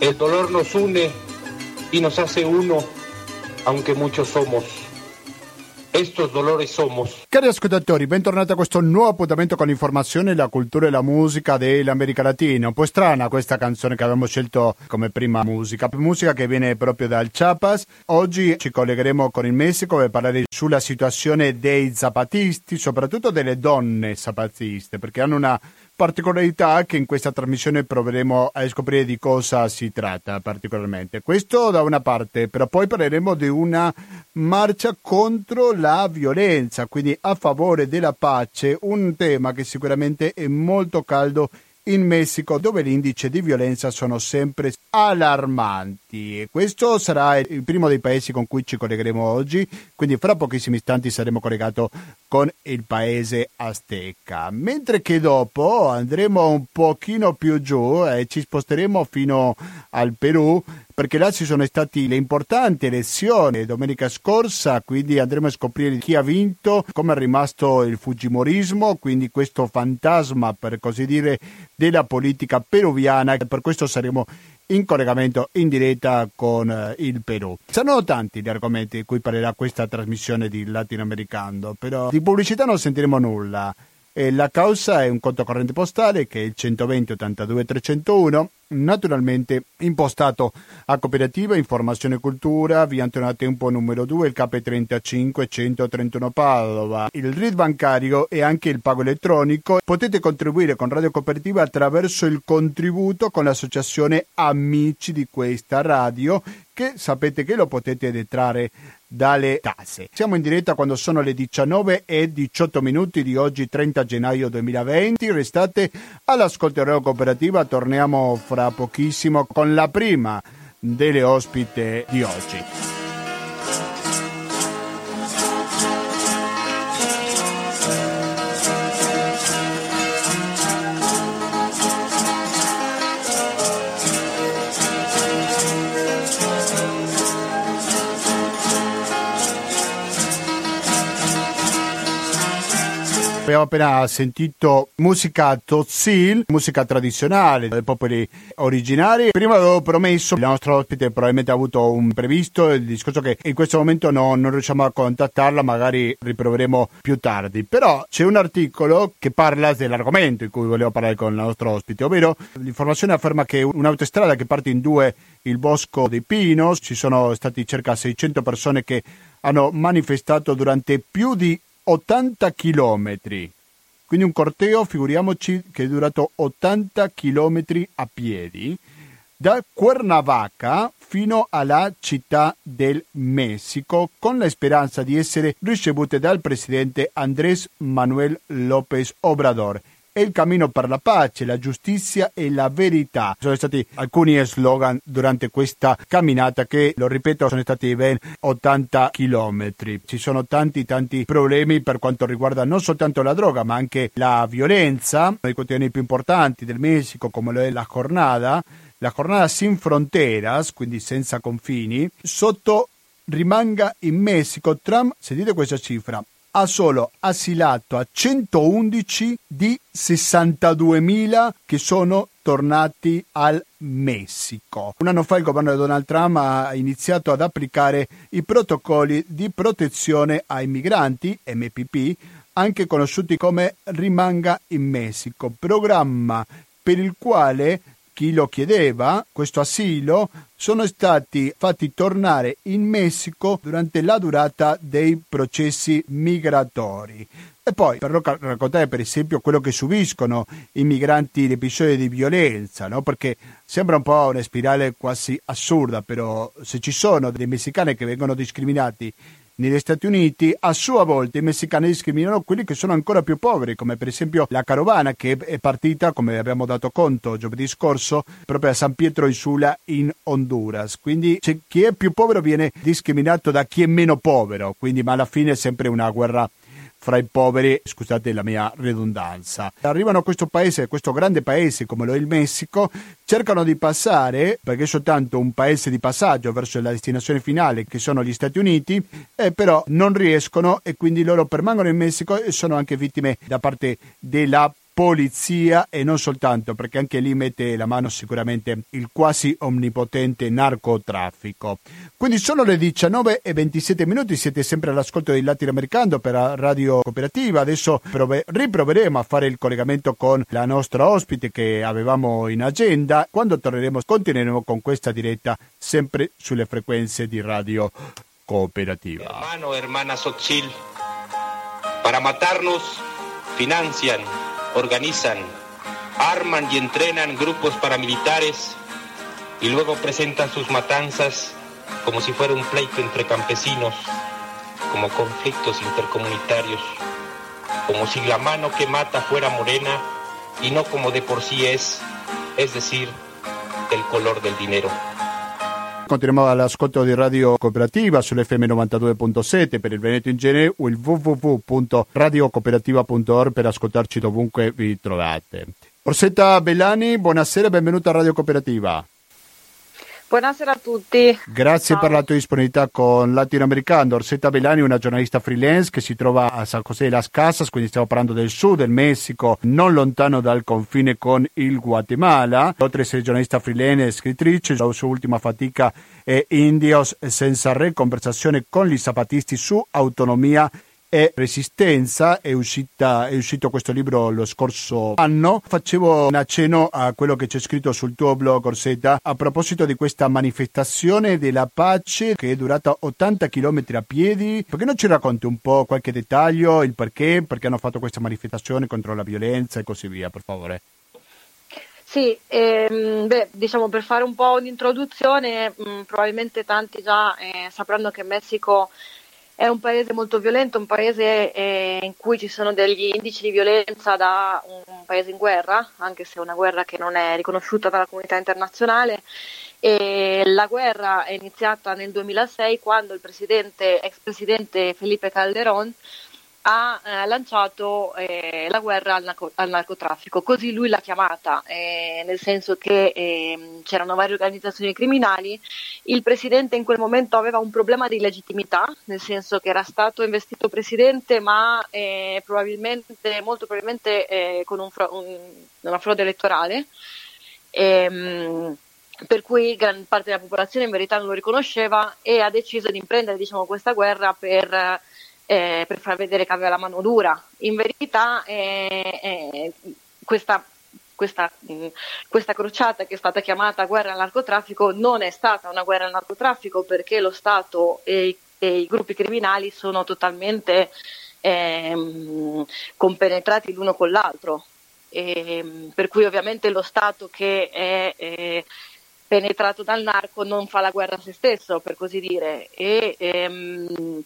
El dolor nos une y nos hace uno, aunque muchos somos. Estos dolores somos. Cari ascoltatori, bentornati a questo nuovo appuntamento con l'informazione, la cultura e la musica dell'America Latina. Un po' strana questa canzone che abbiamo scelto come prima musica, musica che viene proprio dal Chiapas. Oggi ci collegheremo con il Messico per parlare sulla situazione dei zapatisti, soprattutto delle donne zapatiste, perché hanno una particolarità che in questa trasmissione proveremo a scoprire di cosa si tratta particolarmente. Questo da una parte, però poi parleremo di una marcia contro la violenza, quindi a favore della pace, un tema che sicuramente è molto caldo in Messico dove l'indice di violenza sono sempre allarmanti. E questo sarà il primo dei paesi con cui ci collegheremo oggi quindi fra pochissimi istanti saremo collegati con il paese azteca. Mentre che dopo andremo un pochino più giù e ci sposteremo fino al Perù perché là ci sono state le importanti elezioni domenica scorsa, quindi andremo a scoprire chi ha vinto, come è rimasto il Fujimorismo, quindi questo fantasma, per così dire, della politica peruviana. Per questo saremo in collegamento in diretta con eh, il Perù. Saranno tanti gli argomenti di cui parlerà questa trasmissione di Latinoamericano, però di pubblicità non sentiremo nulla. E la causa è un conto corrente postale che è il 120 82 301 naturalmente impostato a cooperativa Informazione e Cultura, via Antonio Tempo numero 2, il KP35 131 Padova. Il RID bancario e anche il pago elettronico. Potete contribuire con Radio Cooperativa attraverso il contributo con l'associazione Amici di questa radio che sapete che lo potete detrarre dalle tasse. Siamo in diretta quando sono le 19 e 18 minuti di oggi 30 gennaio 2020. Restate all'ascolto Radio Cooperativa, torniamo fra pochissimo con la prima delle ospite di oggi. Abbiamo appena sentito musica Tozil, musica tradizionale dei popoli originari. Prima avevo promesso, il nostro ospite probabilmente ha avuto un previsto, il discorso che in questo momento no, non riusciamo a contattarla, magari riproveremo più tardi. Però c'è un articolo che parla dell'argomento in cui volevo parlare con il nostro ospite, ovvero l'informazione afferma che un'autostrada che parte in due il bosco dei Pinos, ci sono stati circa 600 persone che hanno manifestato durante più di 80 chilometri. Quindi un corteo, figuriamoci, che è durato 80 chilometri a piedi, da Cuernavaca fino alla città del Messico, con la speranza di essere ricevute dal presidente Andrés Manuel López Obrador è il cammino per la pace, la giustizia e la verità. Sono stati alcuni slogan durante questa camminata che, lo ripeto, sono stati ben 80 chilometri. Ci sono tanti tanti problemi per quanto riguarda non soltanto la droga, ma anche la violenza. Nei quotidiani più importanti del Messico, come lo è la Jornada, la Jornada sin fronteras, quindi senza confini, sotto rimanga in Messico Trump, sentite questa cifra, ha solo asilato a 111 di 62.000 che sono tornati al Messico. Un anno fa il governo di Donald Trump ha iniziato ad applicare i protocolli di protezione ai migranti, MPP, anche conosciuti come Rimanga in Messico, programma per il quale chi lo chiedeva, questo asilo, sono stati fatti tornare in Messico durante la durata dei processi migratori. E poi per raccontare per esempio quello che subiscono i migranti in episodi di violenza, no? perché sembra un po' una spirale quasi assurda, però se ci sono dei messicani che vengono discriminati negli Stati Uniti, a sua volta i messicani discriminano quelli che sono ancora più poveri, come per esempio la carovana che è partita, come abbiamo dato conto giovedì scorso, proprio a San Pietro Isula in Honduras. Quindi chi è più povero viene discriminato da chi è meno povero, quindi ma alla fine è sempre una guerra fra i poveri, scusate la mia redundanza. Arrivano a questo paese, questo grande paese come lo è il Messico, cercano di passare, perché è soltanto un paese di passaggio verso la destinazione finale che sono gli Stati Uniti, eh, però non riescono e quindi loro permangono in Messico e sono anche vittime da parte della polizia e non soltanto, perché anche lì mette la mano sicuramente il quasi onnipotente narcotraffico. Quindi sono le 19 e 27 minuti, siete sempre all'ascolto del latinoamericano per Radio Cooperativa. Adesso prove- riproveremo a fare il collegamento con la nostra ospite che avevamo in agenda. Quando torneremo continueremo con questa diretta sempre sulle frequenze di Radio Cooperativa. Hermano, hermana Sochil, para matarnos financian organizan, arman y entrenan grupos paramilitares y luego presentan sus matanzas como si fuera un pleito entre campesinos, como conflictos intercomunitarios, como si la mano que mata fuera morena y no como de por sí es, es decir, el color del dinero. Continuiamo all'ascolto di Radio Cooperativa sull'FM 92.7 per il Veneto in genere o il www.radiocooperativa.org per ascoltarci dovunque vi trovate. Orsetta Bellani, buonasera e benvenuta a Radio Cooperativa. Buonasera a tutti. Grazie Ciao. per la tua disponibilità con Latinoamericano. Orsetta Bellani, una giornalista freelance che si trova a San José de las Casas, quindi stiamo parlando del sud del Messico, non lontano dal confine con il Guatemala. Oltre a essere giornalista freelance e scrittrice, la sua ultima fatica è Indios senza re, conversazione con gli zapatisti su autonomia e resistenza è, uscita, è uscito questo libro lo scorso anno. Facevo un accenno a quello che c'è scritto sul tuo blog Orsetta a proposito di questa manifestazione della pace che è durata 80 km a piedi. Perché non ci racconti un po' qualche dettaglio il perché? Perché hanno fatto questa manifestazione contro la violenza e così via per favore. Sì, ehm, beh, diciamo per fare un po' un'introduzione, mh, probabilmente tanti già eh, sapranno che Messico è un paese molto violento, un paese eh, in cui ci sono degli indici di violenza da un paese in guerra, anche se è una guerra che non è riconosciuta dalla comunità internazionale. E la guerra è iniziata nel 2006 quando il presidente, ex presidente Felipe Calderón ha eh, lanciato eh, la guerra al, narco- al narcotraffico, così lui l'ha chiamata, eh, nel senso che ehm, c'erano varie organizzazioni criminali, il presidente in quel momento aveva un problema di legittimità, nel senso che era stato investito presidente ma eh, probabilmente, molto probabilmente eh, con un fro- un- una frode elettorale. Ehm, per cui gran parte della popolazione in verità non lo riconosceva e ha deciso di imprendere diciamo, questa guerra per, eh, per far vedere che aveva la mano dura. In verità eh, eh, questa, questa, mh, questa crociata che è stata chiamata guerra al narcotraffico non è stata una guerra al narcotraffico perché lo Stato e, i- e i gruppi criminali sono totalmente ehm, compenetrati l'uno con l'altro. Ehm, per cui ovviamente lo Stato che è eh, penetrato dal narco non fa la guerra a se stesso, per così dire, e ehm,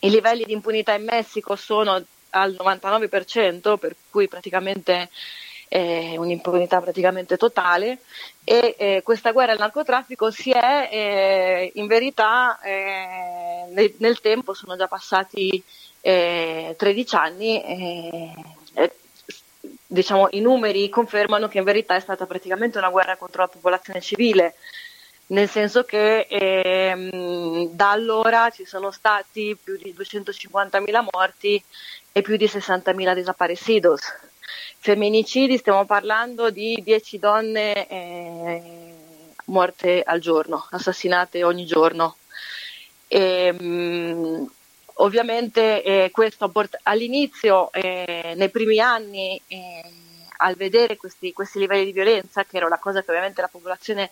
i livelli di impunità in Messico sono al 99%, per cui praticamente è un'impunità praticamente totale. E eh, questa guerra al narcotraffico si è eh, in verità eh, nel, nel tempo sono già passati eh, 13 anni e, e, diciamo i numeri confermano che in verità è stata praticamente una guerra contro la popolazione civile nel senso che ehm, da allora ci sono stati più di 250.000 morti e più di 60.000 desaparecidos. Femminicidi stiamo parlando di 10 donne eh, morte al giorno, assassinate ogni giorno. E, mh, ovviamente eh, port- all'inizio, eh, nei primi anni, eh, al vedere questi, questi livelli di violenza, che era una cosa che ovviamente la popolazione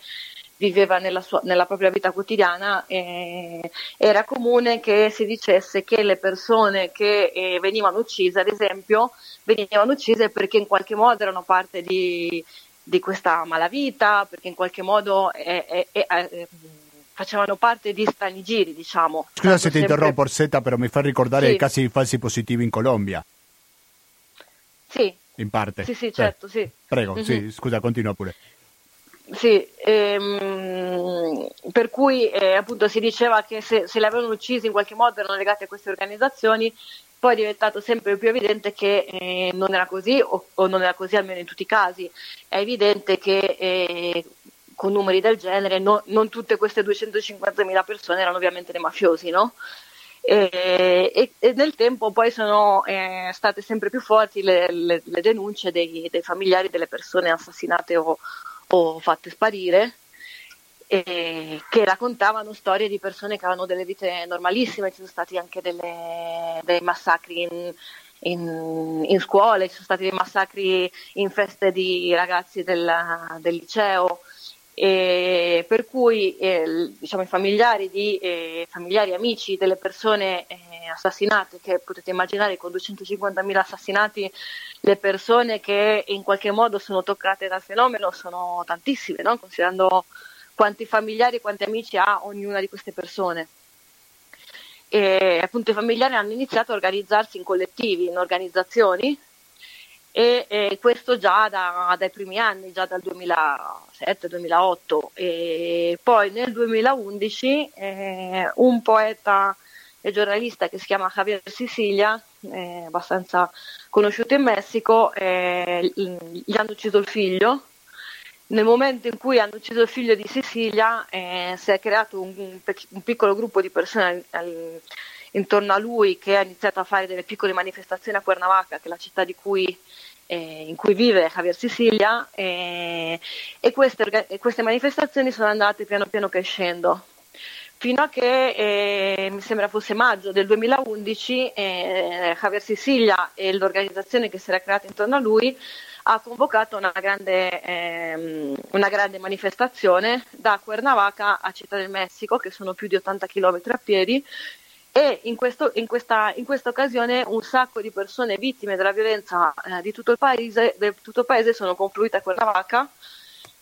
viveva nella, sua, nella propria vita quotidiana, eh, era comune che si dicesse che le persone che eh, venivano uccise, ad esempio, venivano uccise perché in qualche modo erano parte di, di questa malavita, perché in qualche modo eh, facevano parte di strani giri, diciamo. Scusa se ti sempre... interrompo, Orsetta, però mi fa ricordare Sì. i casi di falsi positivi in Colombia, Sì, in parte. sì, sì, Eh, certo, sì. Prego, Mhm. sì, scusa, continua pure. Sì, ehm, per cui eh, appunto si diceva che se, se le avevano uccisi in qualche modo erano legate a queste organizzazioni, poi è diventato sempre più evidente che eh, non era così o, o non era così almeno in tutti i casi. È evidente che eh, con numeri del genere no- non tutte queste 250.000 persone erano ovviamente dei mafiosi, no? E, e, e, nel tempo poi sono eh, state sempre più forti le, le, le denunce dei, dei, familiari delle persone assassinate o, o fatte sparire eh, che raccontavano storie di persone che avevano delle vite normalissime, ci sono stati anche delle, dei massacri in, in, in, scuole, ci sono stati dei massacri in feste di ragazzi del, del liceo. E per cui eh, diciamo, i familiari, di, eh, familiari amici delle persone eh, assassinate, che potete immaginare con 250.000 assassinati, le persone che in qualche modo sono toccate dal fenomeno sono tantissime, no? considerando quanti familiari e quanti amici ha ognuna di queste persone. E appunto i familiari hanno iniziato a organizzarsi in collettivi, in organizzazioni e, e questo già da, dai primi anni, già dal 2007-2008 e poi nel 2011 eh, un poeta e giornalista che si chiama Javier Sicilia, eh, abbastanza conosciuto in Messico, eh, gli hanno ucciso il figlio. Nel momento in cui hanno ucciso il figlio di Sicilia eh, si è creato un, un, un, piccolo gruppo di persone al, intorno a lui che ha iniziato a fare delle piccole manifestazioni a Cuernavaca, che è la città cui, eh, in cui vive Javier Sicilia, eh, e queste, queste, manifestazioni sono andate piano piano crescendo. Fino a che eh, mi sembra fosse maggio del 2011 eh, Javier Sicilia e l'organizzazione che si era creata intorno a lui ha convocato una grande, ehm, una grande, manifestazione da Cuernavaca a Città del Messico, che sono più di 80 km a piedi, e in, questo, in, questa, in questa, occasione un sacco di persone vittime della violenza eh, di tutto il, paese, tutto il paese sono confluite a Cuernavaca.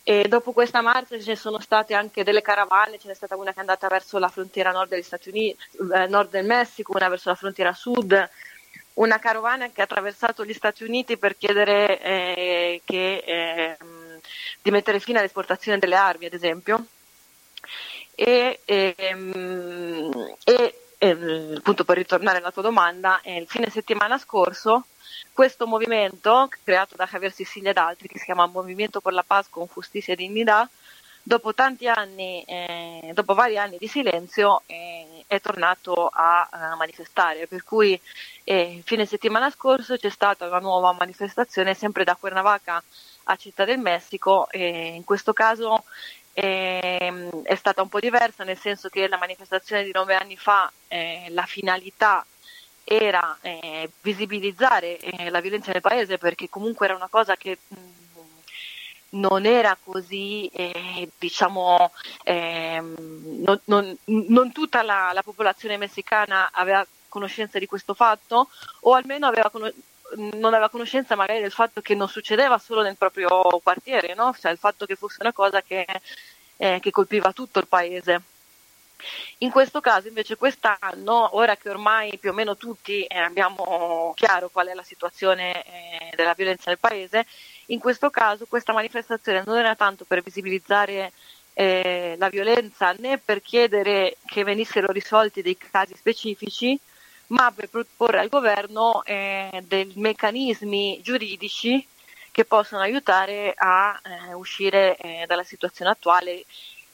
E dopo questa marcia ce ne sono state anche delle caravane, ce n'è stata una che è andata verso la frontiera nord degli Stati Uniti, eh, nord del Messico, una verso la frontiera sud, una carovana che ha attraversato gli Stati Uniti per chiedere eh, che, eh, di mettere fine all'esportazione delle armi, ad esempio. E, ehm, e, e appunto per ritornare alla tua domanda, eh, il fine settimana scorso questo movimento creato da Javier Sicilia ed altri che si chiama Movimento por la Paz con Justicia e Dignità dopo tanti anni, eh, dopo vari anni di silenzio, eh, è tornato a, a, manifestare. Per cui eh, fine settimana scorso c'è stata una nuova manifestazione sempre da Cuernavaca a Città del Messico. in questo caso è stata un po' diversa, nel senso che la manifestazione di nove anni fa, eh, la finalità era eh, visibilizzare eh, la violenza nel paese perché comunque era una cosa che mh, non era così, eh, diciamo, eh, non, non, non, tutta la, la, popolazione messicana aveva conoscenza di questo fatto o almeno aveva non aveva conoscenza magari del fatto che non succedeva solo nel proprio quartiere, no? cioè il fatto che fosse una cosa che, eh, che colpiva tutto il paese. In questo caso invece quest'anno, ora che ormai più o meno tutti eh, abbiamo chiaro qual è la situazione eh, della violenza nel paese, in questo caso questa manifestazione non era tanto per visibilizzare eh, la violenza né per chiedere che venissero risolti dei casi specifici, ma per proporre al governo eh, dei meccanismi giuridici che possono aiutare a eh, uscire eh, dalla situazione attuale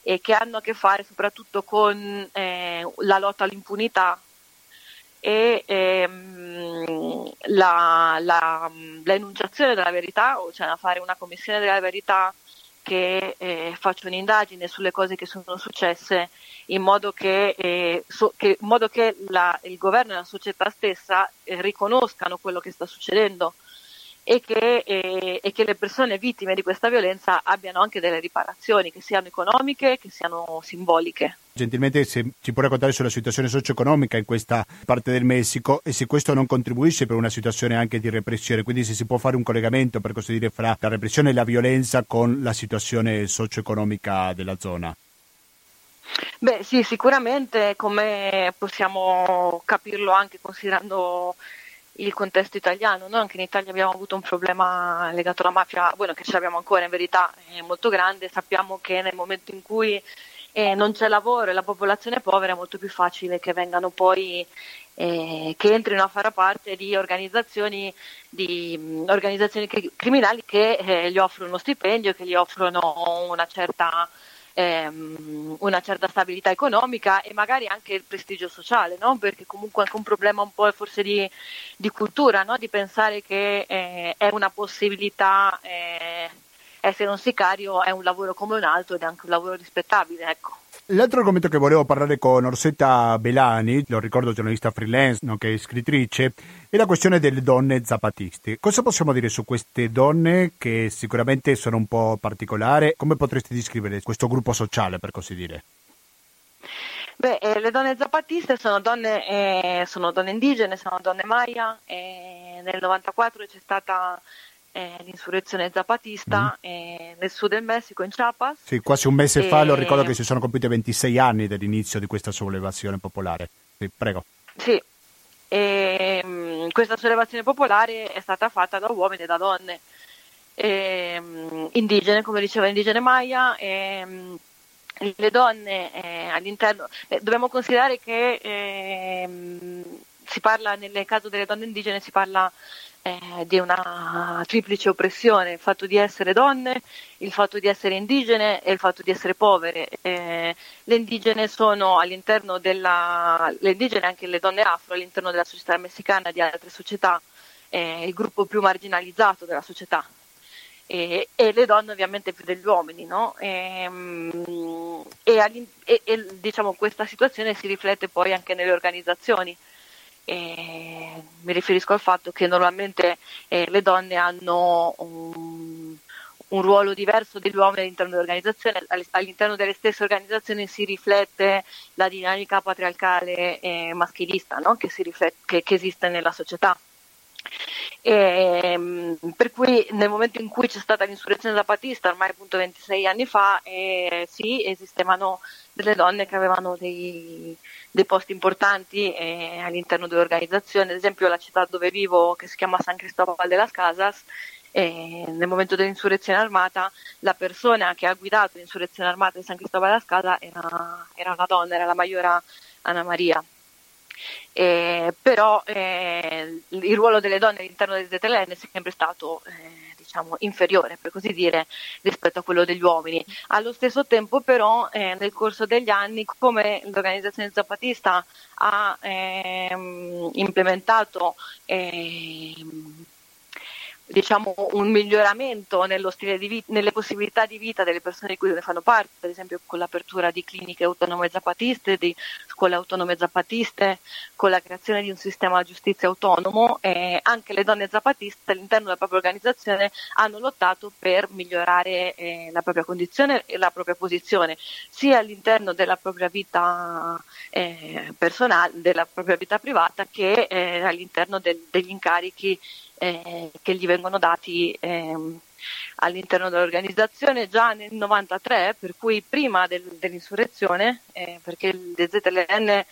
e che hanno a che fare soprattutto con eh, la lotta all'impunità e ehm, la, la, l'enunciazione della verità, cioè fare una commissione della verità che eh, faccia un'indagine sulle cose che sono successe in modo che, eh, so, che, in modo che la, il governo e la società stessa eh, riconoscano quello che sta succedendo e che, eh, e che, le persone vittime di questa violenza abbiano anche delle riparazioni, che siano economiche, che siano simboliche. Gentilmente se ci può raccontare sulla situazione socio-economica in questa parte del Messico e se questo non contribuisce per una situazione anche di repressione, quindi se si può fare un collegamento per così dire fra la repressione e la violenza con la situazione socio-economica della zona. Beh sì, sicuramente come possiamo capirlo anche considerando il contesto italiano. Noi anche in Italia abbiamo avuto un problema legato alla mafia, bueno, che ce l'abbiamo ancora in verità, è molto grande. Sappiamo che nel momento in cui eh, non c'è lavoro e la popolazione è povera è molto più facile che vengano poi eh, che entrino a fare parte di organizzazioni, di, mh, organizzazioni cri- criminali che eh, gli offrono uno stipendio, che gli offrono una certa ehm, una certa stabilità economica e magari anche il prestigio sociale, no? perché comunque è anche un problema un po' forse di, di cultura, no? di pensare che eh, è una possibilità eh, essere un sicario, è un lavoro come un altro ed è anche un lavoro rispettabile. Ecco. L'altro argomento che volevo parlare con Orsetta Belani, lo ricordo giornalista freelance, nonché scrittrice, è la questione delle donne zapatiste. Cosa possiamo dire su queste donne che sicuramente sono un po' particolari? Come potresti descrivere questo gruppo sociale, per così dire? Beh, eh, le donne zapatiste sono donne, eh, sono donne indigene, sono donne maya. Eh, nel 94 c'è stata eh, l'insurrezione zapatista mm. eh, nel sud del Messico, in Chiapas. Sì, quasi un mese e... fa lo ricordo che si sono compiuti 26 anni dall'inizio di questa sollevazione popolare. Sì, prego. Sì, e, um, questa sollevazione popolare è stata fatta da uomini e da donne e, um, indigene, come diceva indigene Maya. E, um, le donne eh, all'interno, eh, dobbiamo considerare che eh, si parla nel caso delle donne indigene si parla eh, di una triplice oppressione, il fatto di essere donne, il fatto di essere indigene e il fatto di essere povere. Eh, le indigene sono all'interno della, le indigene anche le donne afro all'interno della società messicana e di altre società, eh, il gruppo più marginalizzato della società. E, e, le donne ovviamente più degli uomini, no? Ehm, e, e, e diciamo, questa situazione si riflette poi anche nelle organizzazioni. E mi riferisco al fatto che normalmente eh, le donne hanno un, un, ruolo diverso degli uomini all'interno dell'organizzazione, all'interno delle stesse organizzazioni si riflette la dinamica patriarcale e maschilista no? che, riflette, che, che esiste nella società. E, per cui nel momento in cui c'è stata l'insurrezione zapatista, ormai appunto 26 anni fa, eh, sì, esistevano delle donne che avevano dei, dei posti importanti eh, all'interno dell'organizzazione, ad esempio la città dove vivo che si chiama San Cristobal de las Casas, eh, nel momento dell'insurrezione armata la persona che ha guidato l'insurrezione armata di San Cristobal de las Casas era, era una donna, era la Maiora Anna Maria. Eh, però eh, il ruolo delle donne all'interno del ZLN è sempre stato eh, diciamo, inferiore, per così dire, rispetto a quello degli uomini. Allo stesso tempo però eh, nel corso degli anni, come l'organizzazione zapatista ha ehm, implementato ehm, diciamo, un miglioramento vita, nelle possibilità di vita delle persone di cui ne fanno parte, ad esempio con l'apertura di cliniche autonome zapatiste, di scuole autonome zapatiste, con la creazione di un sistema di giustizia autonomo, eh, anche le donne zapatiste all'interno della propria organizzazione hanno lottato per migliorare eh, la propria condizione e la propria posizione, sia all'interno della propria vita eh, personale, della propria vita privata, che eh, all'interno del, degli incarichi eh, che gli vengono dati ehm, all'interno dell'organizzazione già nel 93, per cui prima del, dell'insurrezione, eh, perché il DZLN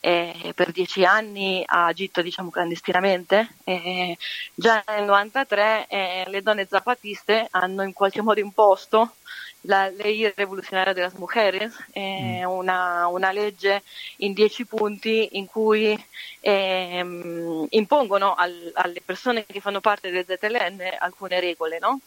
eh, per dieci anni ha agito diciamo clandestinamente. Eh, già nel 93 eh, le donne zapatiste hanno in qualche modo imposto la Ley Revolucionaria de las Mujeres, eh, mm. una, una, legge in dieci punti in cui eh, impongono al, alle persone che fanno parte del ZLN alcune regole, no?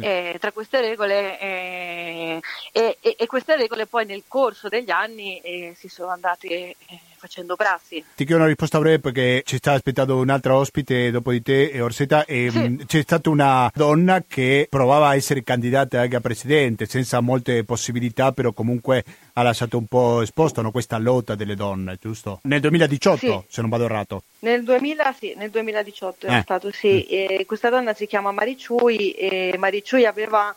Eh, tra queste regole eh, e, e, queste regole poi nel corso degli anni eh, si sono andate eh, facendo prassi. Ti chiedo una risposta breve perché ci sta aspettando un'altra ospite dopo di te, eh, Orsetta, e sì. mh, c'è stata una donna che provava a essere candidata anche a presidente senza molte possibilità, però comunque ha lasciato un po' esposto no, questa lotta delle donne, giusto? Nel 2018, sì. se non vado errato. Nel 2000, sì, nel 2018 è eh. stato, sì. Mm. questa donna si chiama Mariciui e Mariciui aveva...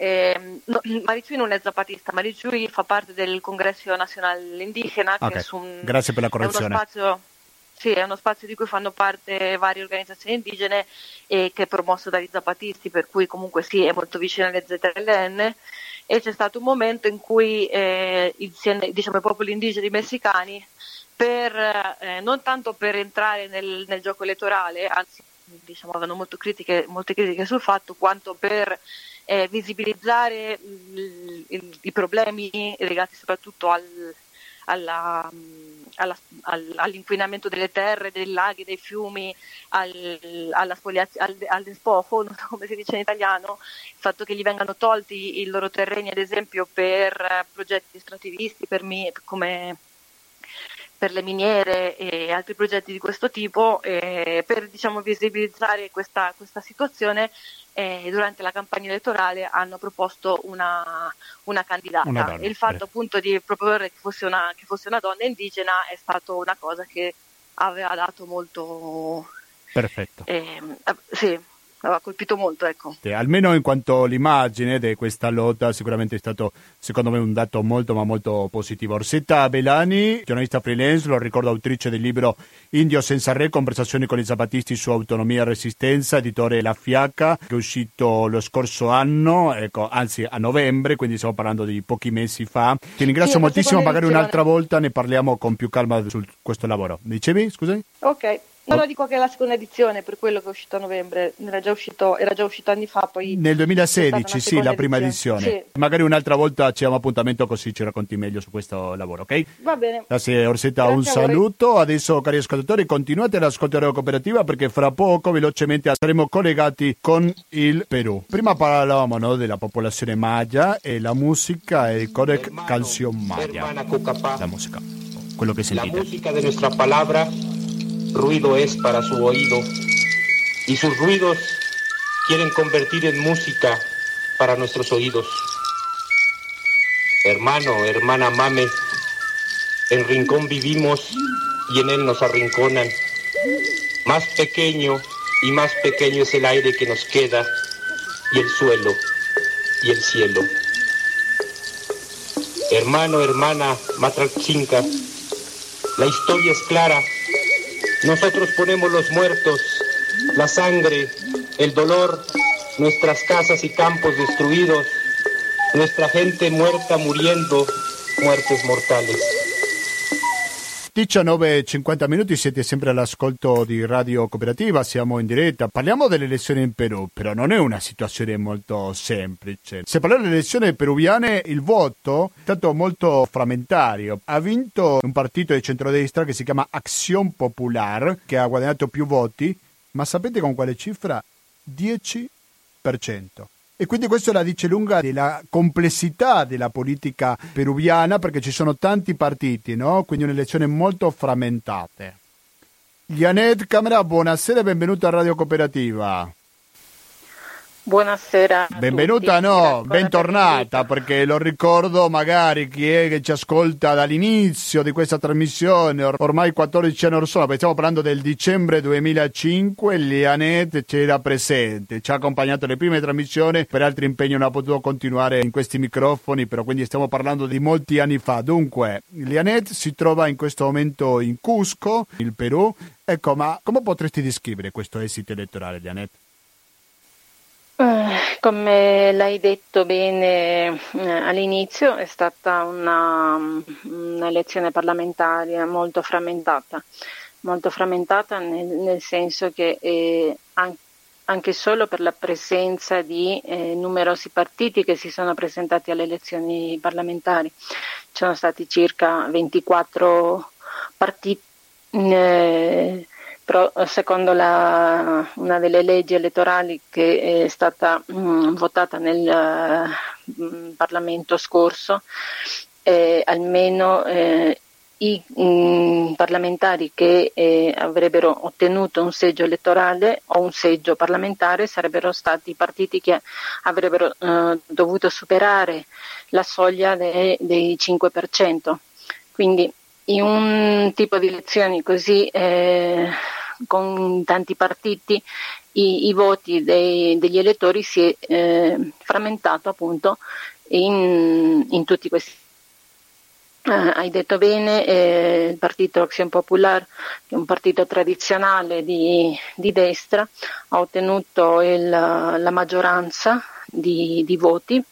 Eh, no, Mariciui non è zapatista, Mariciui fa parte del Congresso Nazionale Indigena. Okay. Un, Grazie per la correzione. È uno, spazio, sì, è uno spazio di cui fanno parte varie organizzazioni indigene e che è promosso dagli zapatisti, per cui comunque sì, è molto vicino alle ZLN e c'è stato un momento in cui eh, il, diciamo, i popoli indigeni messicani, per, eh, non tanto per entrare nel, nel gioco elettorale, anzi diciamo, avevano molte critiche, molte critiche sul fatto, quanto per eh, visibilizzare il, il, i problemi legati soprattutto al, alla, alla, all'inquinamento delle terre, dei laghi, dei fiumi, al, alla spoliazio, al, al despojo, come si dice in italiano, il fatto che gli vengano tolti i loro terreni ad esempio per progetti estrattivisti, per mi, come per le miniere e altri progetti di questo tipo, eh, per diciamo, visibilizzare questa, questa situazione eh, durante la campagna elettorale hanno proposto una, una candidata. Una donna, il fatto eh. appunto di proporre che fosse, una, che fosse una donna indigena è stata una cosa che aveva dato molto... Perfetto. Eh, sì, aveva colpito molto, ecco. Almeno in quanto l'immagine di questa lotta sicuramente è stato, secondo me, un dato molto ma molto positivo. Orsetta Belani, giornalista freelance, lo ricordo autrice del libro Indio senza re, conversazioni con i zapatisti su autonomia e resistenza, editore La Fiacca, che è uscito lo scorso anno, ecco, anzi a novembre, quindi stiamo parlando di pochi mesi fa. Ti ringrazio sì, moltissimo, magari un'altra volta ne parliamo con più calma su questo lavoro. Dicevi, scusami? Ok. No, no, dico che è la seconda edizione, per quello che è uscito a novembre, era già uscito, era già uscito anni fa. Poi Nel 2016, sì, la prima edizione. edizione. Sì. Magari un'altra volta ci un appuntamento così ci racconti meglio su questo lavoro, ok? Va bene. Grazie Orsetta, Grazie un saluto. Adesso, cari ascoltatori, continuate ad ascoltare Cooperativa perché fra poco, velocemente, saremo collegati con il Perù. Prima parlavamo no, della popolazione maya e la musica e il codec Calcio Maya. La musica, quello che sentite. La musica della nostra parola ruido es para su oído y sus ruidos quieren convertir en música para nuestros oídos. Hermano, hermana mame, en rincón vivimos y en él nos arrinconan. Más pequeño y más pequeño es el aire que nos queda y el suelo y el cielo. Hermano, hermana, matrachinca, la historia es clara nosotros ponemos los muertos, la sangre, el dolor, nuestras casas y campos destruidos, nuestra gente muerta muriendo, muertes mortales. 19.50 minuti, siete sempre all'ascolto di Radio Cooperativa, siamo in diretta. Parliamo delle elezioni in Perù, però non è una situazione molto semplice. Se parliamo delle elezioni peruviane, il voto è stato molto frammentario. Ha vinto un partito di centrodestra che si chiama Acción Popular, che ha guadagnato più voti, ma sapete con quale cifra? 10%. E quindi questo la dice lunga della complessità della politica peruviana perché ci sono tanti partiti, no? Quindi un'elezione molto frammentate. Janet Camera, buonasera e benvenuta a Radio Cooperativa. Buonasera. Benvenuta, no, bentornata, perché lo ricordo magari chi è che ci ascolta dall'inizio di questa trasmissione, or- ormai 14 anni or sono, perché stiamo parlando del dicembre 2005, Lianet c'era presente, ci ha accompagnato le prime trasmissioni, per altri impegni non ha potuto continuare in questi microfoni, però quindi stiamo parlando di molti anni fa. Dunque, Lianet si trova in questo momento in Cusco, il Perù. Ecco, ma come potresti descrivere questo esito elettorale, Lianet? Eh, come l'hai detto bene eh, all'inizio, è stata una, un'elezione parlamentaria molto frammentata, molto frammentata nel, nel senso che eh, anche, anche solo per la presenza di eh, numerosi partiti che si sono presentati alle elezioni parlamentari. Ci sono stati circa 24 partiti eh, però eh, secondo la, una delle leggi elettorali che è stata mh, mm, votata nel mh, mm, Parlamento scorso, eh, almeno eh, i mh, mm, parlamentari che eh, avrebbero ottenuto un seggio elettorale o un seggio parlamentare sarebbero stati i partiti che avrebbero eh, dovuto superare la soglia de, dei 5%. Quindi in un tipo di elezioni così eh, con tanti partiti i, i voti dei, degli elettori si è eh, frammentato appunto in, in tutti questi. Eh, hai detto bene, eh, il partito Action Popular, che è un partito tradizionale di, di destra, ha ottenuto il, la maggioranza di, di voti,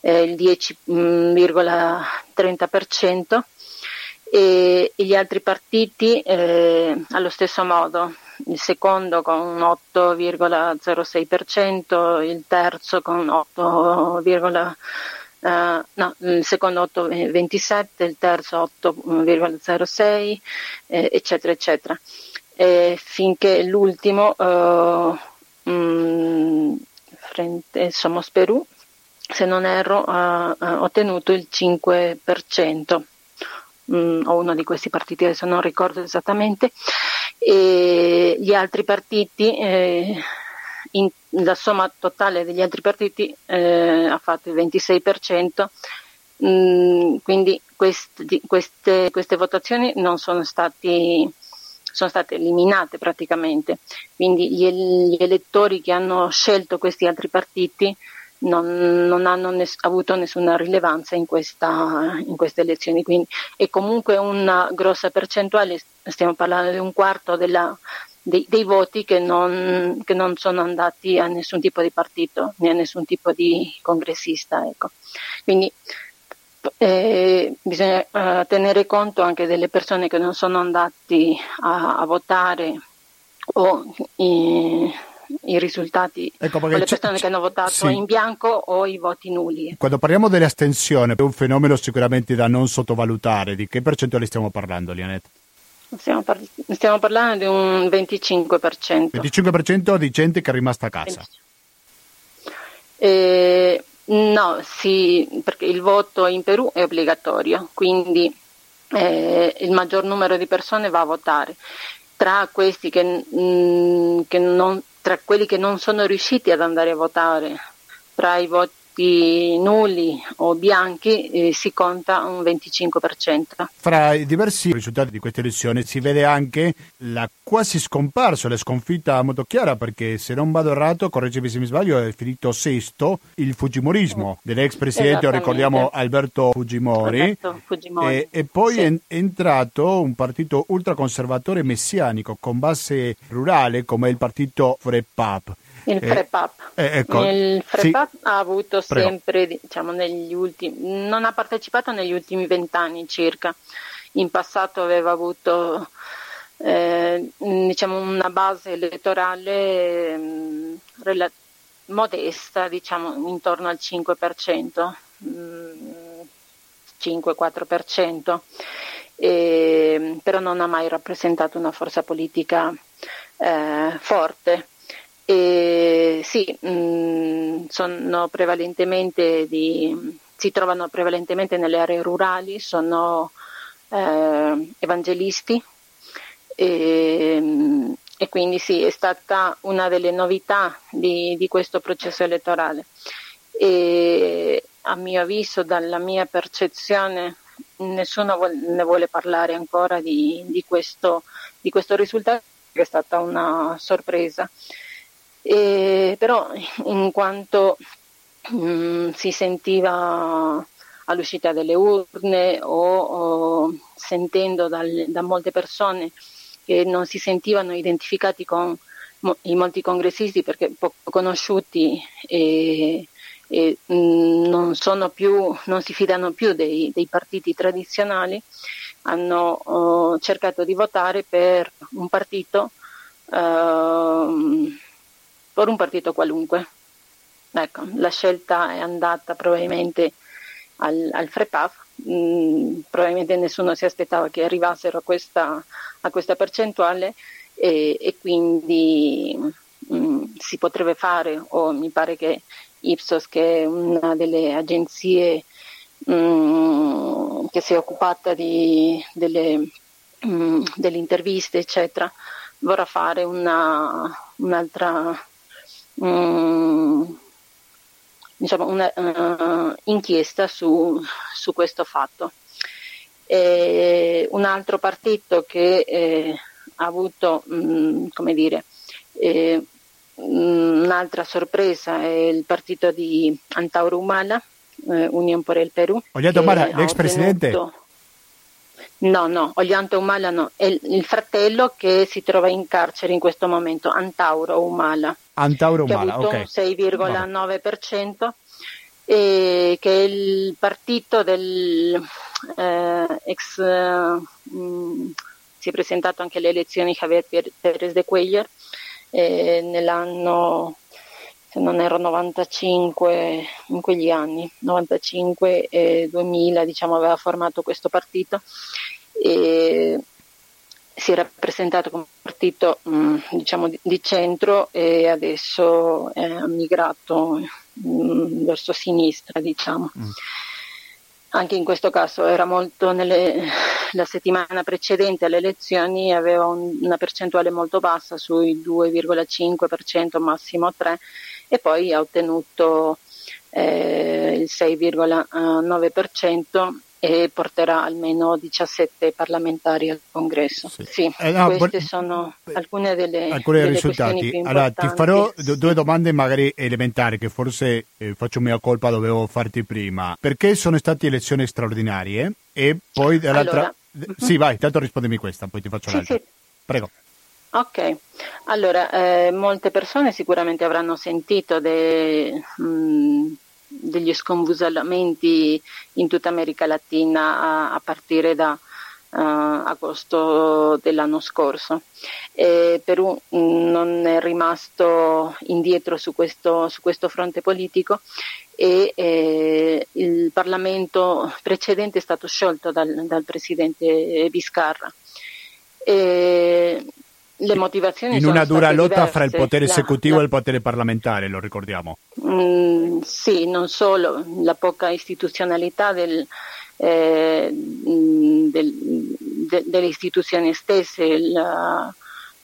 eh, il 10,30%, e, gli altri partiti eh, allo stesso modo, il secondo con un 8,06%, il terzo con 8,09%, Uh, no, il secondo 8,27, il terzo 8,06, eh, eccetera, eccetera. E finché l'ultimo, uh, mh, frente Somos Perù, se non erro, ha, ha ottenuto il 5%, mh, o uno di questi partiti, adesso non ricordo esattamente, e gli altri partiti eh, in, la somma totale degli altri partiti eh, ha fatto il 26%, mm, quindi questi, queste, queste, votazioni non sono, stati, sono, state eliminate praticamente, quindi gli, gli, elettori che hanno scelto questi altri partiti non, non hanno ness- avuto nessuna rilevanza in, questa, in queste elezioni, quindi è comunque una grossa percentuale, stiamo parlando di un quarto della, dei, dei voti che non, che non, sono andati a nessun tipo di partito né a nessun tipo di congressista. Ecco. Quindi eh, bisogna eh, tenere conto anche delle persone che non sono andati a, a votare o i, i risultati ecco le persone che hanno votato sì. in bianco o i voti nulli. Quando parliamo dell'astensione, è un fenomeno sicuramente da non sottovalutare. Di che percentuale stiamo parlando, Lianette? Stiamo, par- stiamo, parlando di un 25%. 25% di gente che è rimasta a casa. Eh, no, sì, perché il voto in Perù è obbligatorio, quindi eh, il maggior numero di persone va a votare. Tra, che, mh, che non, tra quelli che non sono riusciti ad andare a votare, tra i voti voti nulli o bianchi eh, si conta un 25%. Fra i diversi risultati di queste elezioni si vede anche la quasi scomparsa, la sconfitta molto chiara perché se non vado errato, correggimi se mi sbaglio, è finito sesto il Fujimorismo dell'ex presidente, ricordiamo Alberto Fujimori, Alberto Fujimori. E, e, poi sì. è entrato un partito ultraconservatore messianico con base rurale come il partito FREPAP. Il FREPAP. Eh, eh, ecco, il FREPAP sì. ha avuto Prego. sempre, diciamo, negli ultimi, non ha partecipato negli ultimi vent'anni circa. In passato aveva avuto eh, diciamo una base elettorale mh, rela- modesta, diciamo intorno al 5%, mh, 5-4%, e, però non ha mai rappresentato una forza politica eh, forte. E sì, mh, mm, di, si trovano prevalentemente nelle aree rurali, sono eh, evangelisti e, e, quindi sì, è stata una delle novità di, di questo processo elettorale. E a mio avviso, dalla mia percezione, nessuno vuole, ne vuole parlare ancora di, di, questo, di questo risultato, che è stata una sorpresa. E, però in quanto mh, mm, si sentiva all'uscita delle urne o, o sentendo dal, da molte persone che non si sentivano identificati con mo, i molti congressisti perché poco conosciuti e, e mh, mm, non, più, non, si fidano più dei, dei partiti tradizionali, hanno oh, cercato di votare per un partito uh, per un partito qualunque. Ecco, la scelta è andata probabilmente al, al FREPAF, mm, probabilmente nessuno si aspettava che arrivassero a questa, a questa percentuale e, e quindi mm, si potrebbe fare, o mi pare che Ipsos, che è una delle agenzie mm, che si è occupata di, delle, delle interviste, eccetera, vorrà fare una, un'altra um, diciamo una uh, inchiesta su, su, questo fatto. E un altro partito che eh, ha avuto, mh, mm, come dire, eh, mm, un'altra sorpresa è il partito di Antauro Humala, eh, Union por el Perú. Ogliato Humala, l'ex presidente? No, no, Oglianto Humala no, è il fratello che si trova in carcere in questo momento, Antauro Humala. Antauro Humala, ok. 6,9%, e che è il partito del eh, ex, eh, si è presentato anche alle elezioni Javier Pérez de Cuellar eh, nell'anno se non ero 95 in quegli anni, 95 e 2000 diciamo aveva formato questo partito e si era presentato come partito mh, mm, diciamo di, di, centro e adesso è migrato mh, mm, verso sinistra diciamo. Mm. Anche in questo caso era molto nelle, la settimana precedente alle elezioni aveva un, una percentuale molto bassa sui 2,5% massimo 3 e poi ha ottenuto eh, il 6,9% e porterà almeno 17 parlamentari al congresso. Sì. sì eh, no, queste bu- sono alcune delle, alcuni delle risultati. Allora, ti farò d- due domande magari elementari che forse eh, faccio mia colpa, dovevo farti prima. Perché sono state elezioni straordinarie? E poi dall'altra... Allora, sì, vai, tanto rispondimi questa, poi ti faccio sì, l'altra. Sì. Prego. Ok, allora eh, molte persone sicuramente avranno sentito de, mh, mm, degli sconvusalamenti in tutta America Latina a, a partire da uh, agosto dell'anno scorso. E Perù non è rimasto indietro su questo, su questo fronte politico e eh, il Parlamento precedente è stato sciolto dal, dal presidente Viscarra. E le motivazioni in una dura lotta diverse. fra il potere esecutivo la, e il potere parlamentare, lo ricordiamo. Mm, sì, non solo, la poca istituzionalità del, eh, del, de, delle istituzioni stesse, la,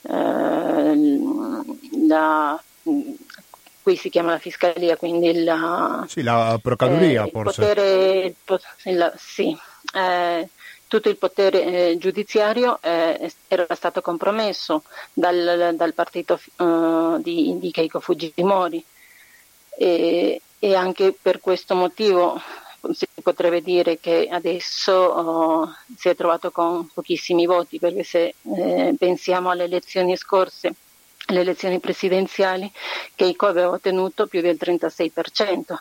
eh, la, qui si chiama la fiscalia, quindi la, sì, la procuraduria eh, forse. Potere, il, sì, eh, tutto il potere eh, giudiziario eh, era stato compromesso dal, dal partito uh, di, di, Keiko Fujimori. E, e, anche per questo motivo si potrebbe dire che adesso uh, si è trovato con pochissimi voti perché se eh, pensiamo alle elezioni scorse alle elezioni presidenziali Keiko aveva ottenuto più del 36%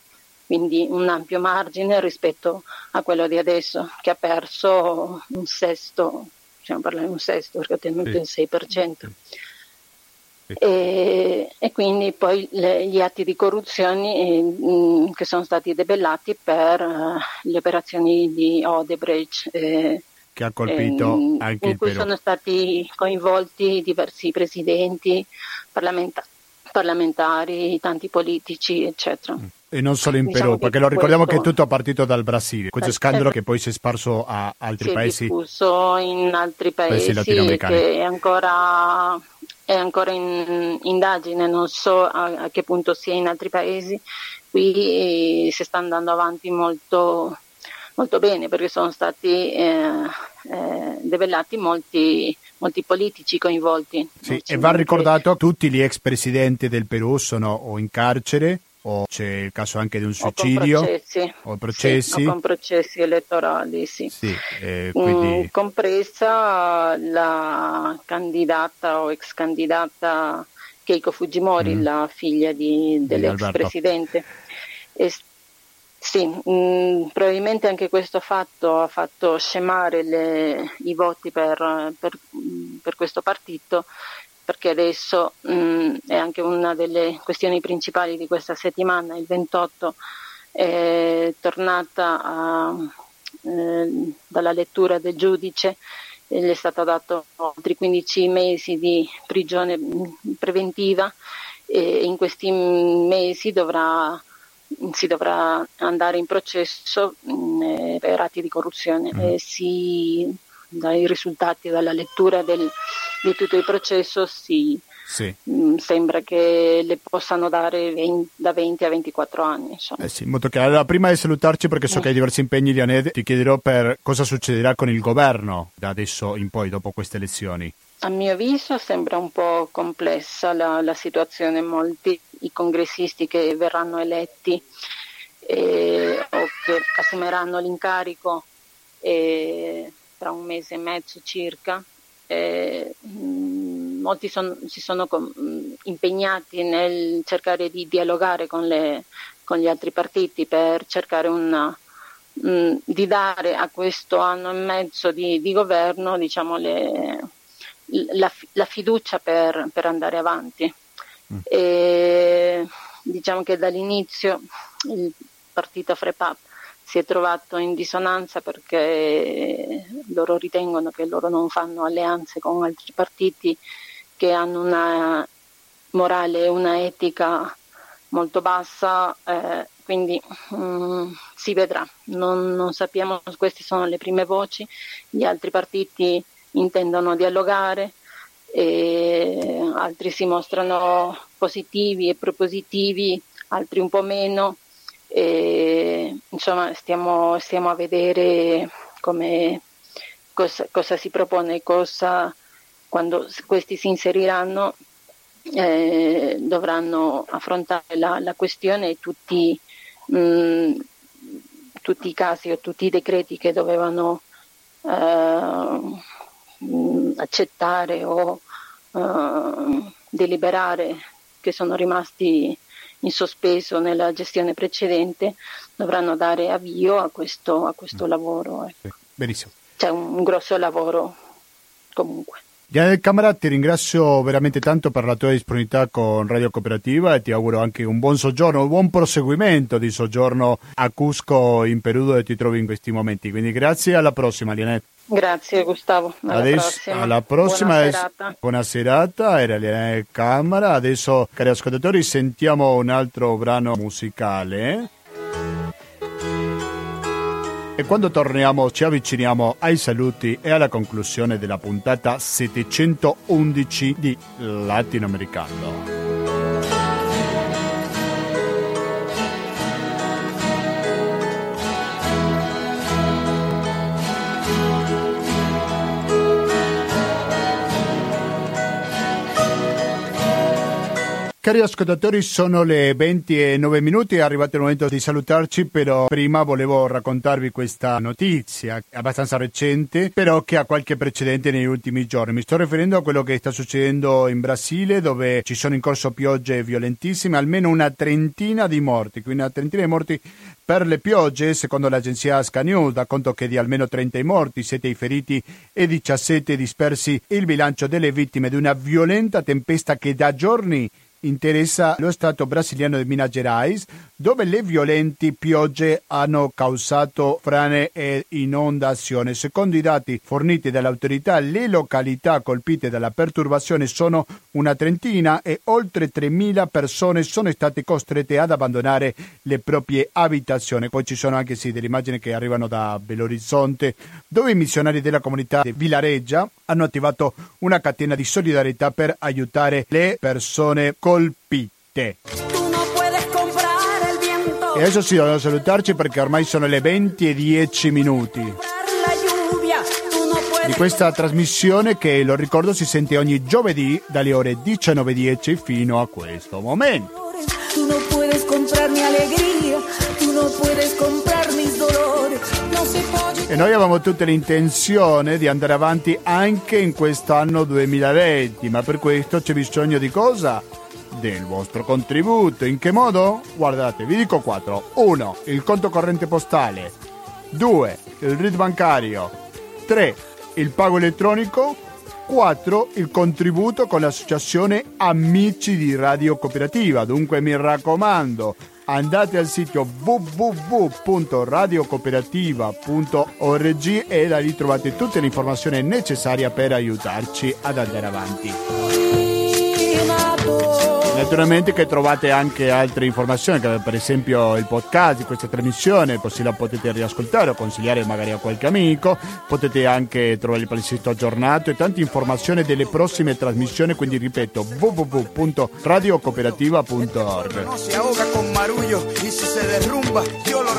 quindi un ampio margine rispetto a quello di adesso che ha perso un sesto, possiamo parlare di un sesto perché ha ottenuto sì. il 6%. Sì. E, e, quindi poi le, gli atti di corruzione eh, che sono stati debellati per uh, le operazioni di Odebrecht. Eh, che ha colpito eh, anche in cui sono stati coinvolti diversi presidenti parlamenta- parlamentari, tanti politici, eccetera. Mm. E non solo in diciamo Perù, perché lo ricordiamo questo... che è tutto partito dal Brasile, questo eh, scandalo che poi si è sparso a altri si paesi. Si è diffuso in altri paesi, paesi che è ancora, è ancora in indagine, non so a, a, che punto sia in altri paesi. Qui si sta andando avanti molto, molto bene perché sono stati eh, eh, debellati molti, molti politici coinvolti. Sì, e va ricordato che tutti gli ex presidenti del Perù sono o in carcere o c'è il caso anche di un suicidio? O con processi. O processi. Sì, o con processi elettorali, sì. sì eh, quindi... mm, compresa la candidata o ex candidata Keiko Fujimori, mm. la figlia di, dell'ex di presidente. E, sì, mh, mm, probabilmente anche questo fatto ha fatto scemare le, i voti per, per, per questo partito perché adesso mh, mm, è anche una delle questioni principali di questa settimana, il 28 è tornata a, eh, dalla lettura del giudice, e gli è stato dato altri 15 mesi di prigione mm, preventiva e in questi mesi dovrà, si dovrà andare in processo mh, mm, per atti di corruzione mm. e si dai risultati dalla lettura del, di tutto il processo si, sì. mh, mm, sembra che le possano dare 20, da 20 a 24 anni. Eh sì, molto chiaro. Allora, prima di salutarci, perché so mm. che hai diversi impegni, Lianed, ti chiederò per cosa succederà con il governo da adesso in poi, dopo queste elezioni. A mio avviso sembra un po' complessa la, la situazione, molti i congressisti che verranno eletti eh, o che assumeranno l'incarico eh, tra un mese e mezzo circa. Eh, molti son, si sono com- impegnati nel cercare di dialogare con, le, con gli altri partiti per cercare una, mh, di dare a questo anno e mezzo di, di governo diciamo, le, la, la, fiducia per, per, andare avanti. Mm. E, diciamo che dall'inizio il partito FREPAP si è trovato in dissonanza perché loro ritengono che loro non fanno alleanze con altri partiti che hanno una morale e una etica molto bassa, eh, quindi um, si vedrà, non, non, sappiamo, queste sono le prime voci, gli altri partiti intendono dialogare, altri si mostrano positivi e propositivi, altri un po' meno, e, insomma stiamo, stiamo, a vedere come, cosa, cosa si propone, cosa, quando questi si inseriranno eh, dovranno affrontare la, la questione e tutti, mh, tutti, i casi o tutti i decreti che dovevano eh, accettare o eh, deliberare che sono rimasti in sospeso nella gestione precedente dovranno dare avvio a questo, a questo lavoro. Ecco. Benissimo. C'è un grosso lavoro comunque. Gianel Camera, ti ringrazio veramente tanto per la tua disponibilità con Radio Cooperativa e ti auguro anche un buon soggiorno, un buon proseguimento di soggiorno a Cusco in Perù dove ti trovi in questi momenti. Quindi grazie, alla prossima Lianet. Grazie Gustavo, alla Adesso, prossima. Alla prossima buona, serata. buona serata, era Lianet Camera. Adesso, cari ascoltatori, sentiamo un altro brano musicale. E quando torniamo ci avviciniamo ai saluti e alla conclusione della puntata 711 di Latinoamericano. Cari ascoltatori, sono le 29 minuti, è arrivato il momento di salutarci, però prima volevo raccontarvi questa notizia abbastanza recente, però che ha qualche precedente negli ultimi giorni. Mi sto riferendo a quello che sta succedendo in Brasile, dove ci sono in corso piogge violentissime, almeno una trentina di morti, quindi una trentina di morti per le piogge, secondo l'agenzia Scanews, da conto che di almeno 30 i morti, 7 i feriti e 17 dispersi il bilancio delle vittime di una violenta tempesta che da giorni interessa lo Stato brasiliano di Minas Gerais, dove le violenti piogge hanno causato frane e inondazioni. Secondo i dati forniti dall'autorità, le località colpite dalla perturbazione sono una trentina e oltre 3.000 persone sono state costrette ad abbandonare le proprie abitazioni. Poi ci sono anche sì, delle immagini che arrivano da Belo Horizonte, dove i missionari della comunità di Villareggia hanno attivato una catena di solidarietà per aiutare le persone colpite. E adesso sì, dobbiamo salutarci perché ormai sono le 20 e 10 minuti di questa trasmissione che, lo ricordo, si sente ogni giovedì dalle ore 19.10 fino a questo momento. E noi avevamo tutte l'intenzione di andare avanti anche in quest'anno 2020, ma per questo c'è bisogno di cosa? Del vostro contributo. In che modo? Guardate, vi dico quattro. 1. Il conto corrente postale. 2. Il RID bancario. 3. Il pago elettronico. 4. Il contributo con l'associazione Amici di Radio Cooperativa. Dunque mi raccomando, andate al sito www.radiocooperativa.org e da lì trovate tutte le informazioni necessarie per aiutarci ad andare avanti. Naturalmente che trovate anche altre informazioni, per esempio il podcast di questa trasmissione, così la potete riascoltare o consigliare magari a qualche amico, potete anche trovare il palinsesto aggiornato e tante informazioni delle prossime trasmissioni, quindi ripeto www.radiocooperativa.org.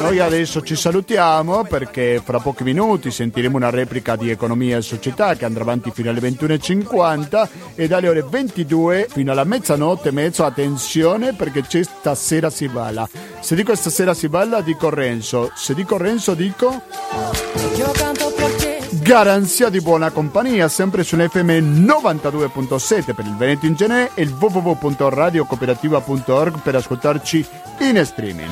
Noi adesso ci salutiamo perché fra pochi minuti sentiremo una replica di Economia e Società che andrà avanti fino alle 21.50 e dalle ore 22 fino alla mezzanotte mezzo attenzione perché c'è stasera si balla. Se dico stasera si balla dico Renzo, se dico Renzo dico garanzia di buona compagnia sempre sull'FM 92.7 per il Veneto in genere e il www.radiocooperativa.org per ascoltarci in streaming.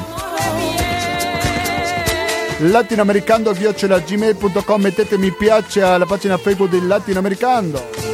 latinoamericando gmail.com mettete mi piace alla pagina Facebook del latinoamericano